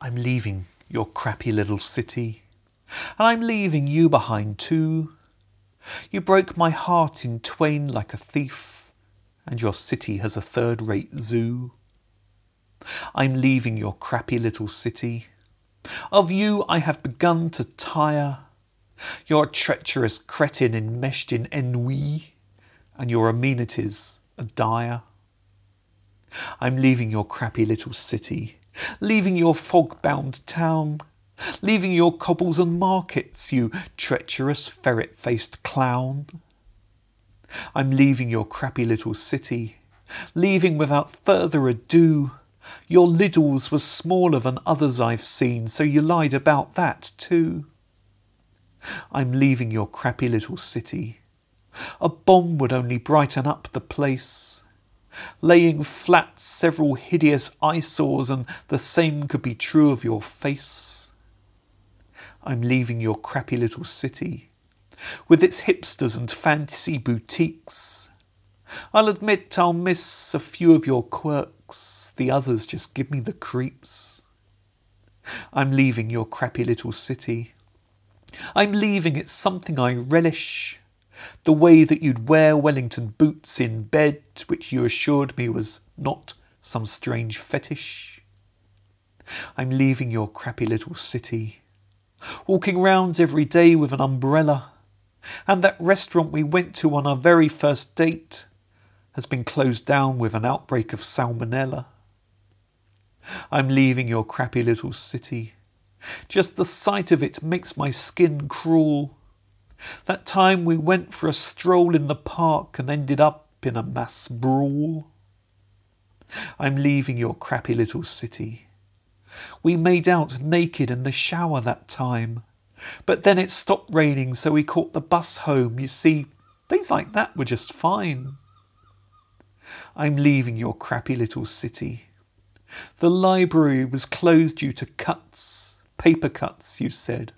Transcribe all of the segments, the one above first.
I'm leaving your crappy little city, and I'm leaving you behind too. You broke my heart in twain like a thief, and your city has a third rate zoo. I'm leaving your crappy little city. Of you I have begun to tire. You're a treacherous cretin enmeshed in ennui, and your amenities are dire. I'm leaving your crappy little city, leaving your fog bound town, leaving your cobbles and markets, you treacherous ferret faced clown. I'm leaving your crappy little city, leaving without further ado. Your Lidl's was smaller than others I've seen, so you lied about that too. I'm leaving your crappy little city. A bomb would only brighten up the place. Laying flat several hideous eyesores, and the same could be true of your face. I'm leaving your crappy little city, with its hipsters and fancy boutiques. I'll admit I'll miss a few of your quirks, the others just give me the creeps. I'm leaving your crappy little city. I'm leaving it's something I relish. The way that you'd wear Wellington boots in bed, which you assured me was not some strange fetish. I'm leaving your crappy little city, walking round every day with an umbrella, and that restaurant we went to on our very first date has been closed down with an outbreak of salmonella. I'm leaving your crappy little city. Just the sight of it makes my skin crawl. That time we went for a stroll in the park and ended up in a mass brawl. I'm leaving your crappy little city. We made out naked in the shower that time, but then it stopped raining, so we caught the bus home. You see, days like that were just fine. I'm leaving your crappy little city. The library was closed due to cuts, paper cuts, you said.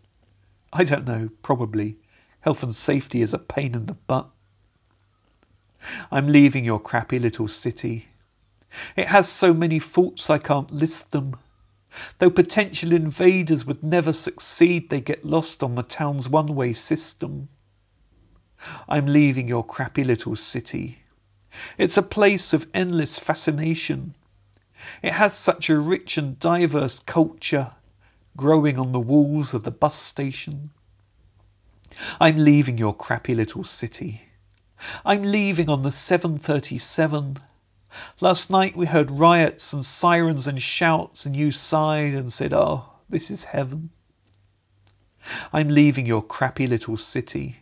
I don't know, probably. Health and safety is a pain in the butt. I'm leaving your crappy little city. It has so many faults I can't list them. Though potential invaders would never succeed, they get lost on the town's one way system. I'm leaving your crappy little city. It's a place of endless fascination. It has such a rich and diverse culture growing on the walls of the bus station. I'm leaving your crappy little city. I'm leaving on the 737. Last night we heard riots and sirens and shouts, and you sighed and said, Oh, this is heaven. I'm leaving your crappy little city.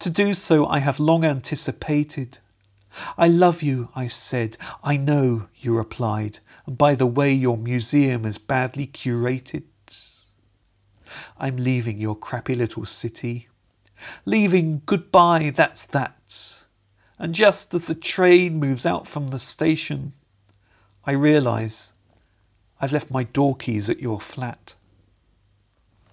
To do so, I have long anticipated. I love you, I said. I know, you replied. And by the way, your museum is badly curated. I'm leaving your crappy little city. Leaving goodbye, that's that. And just as the train moves out from the station, I realise I've left my door keys at your flat.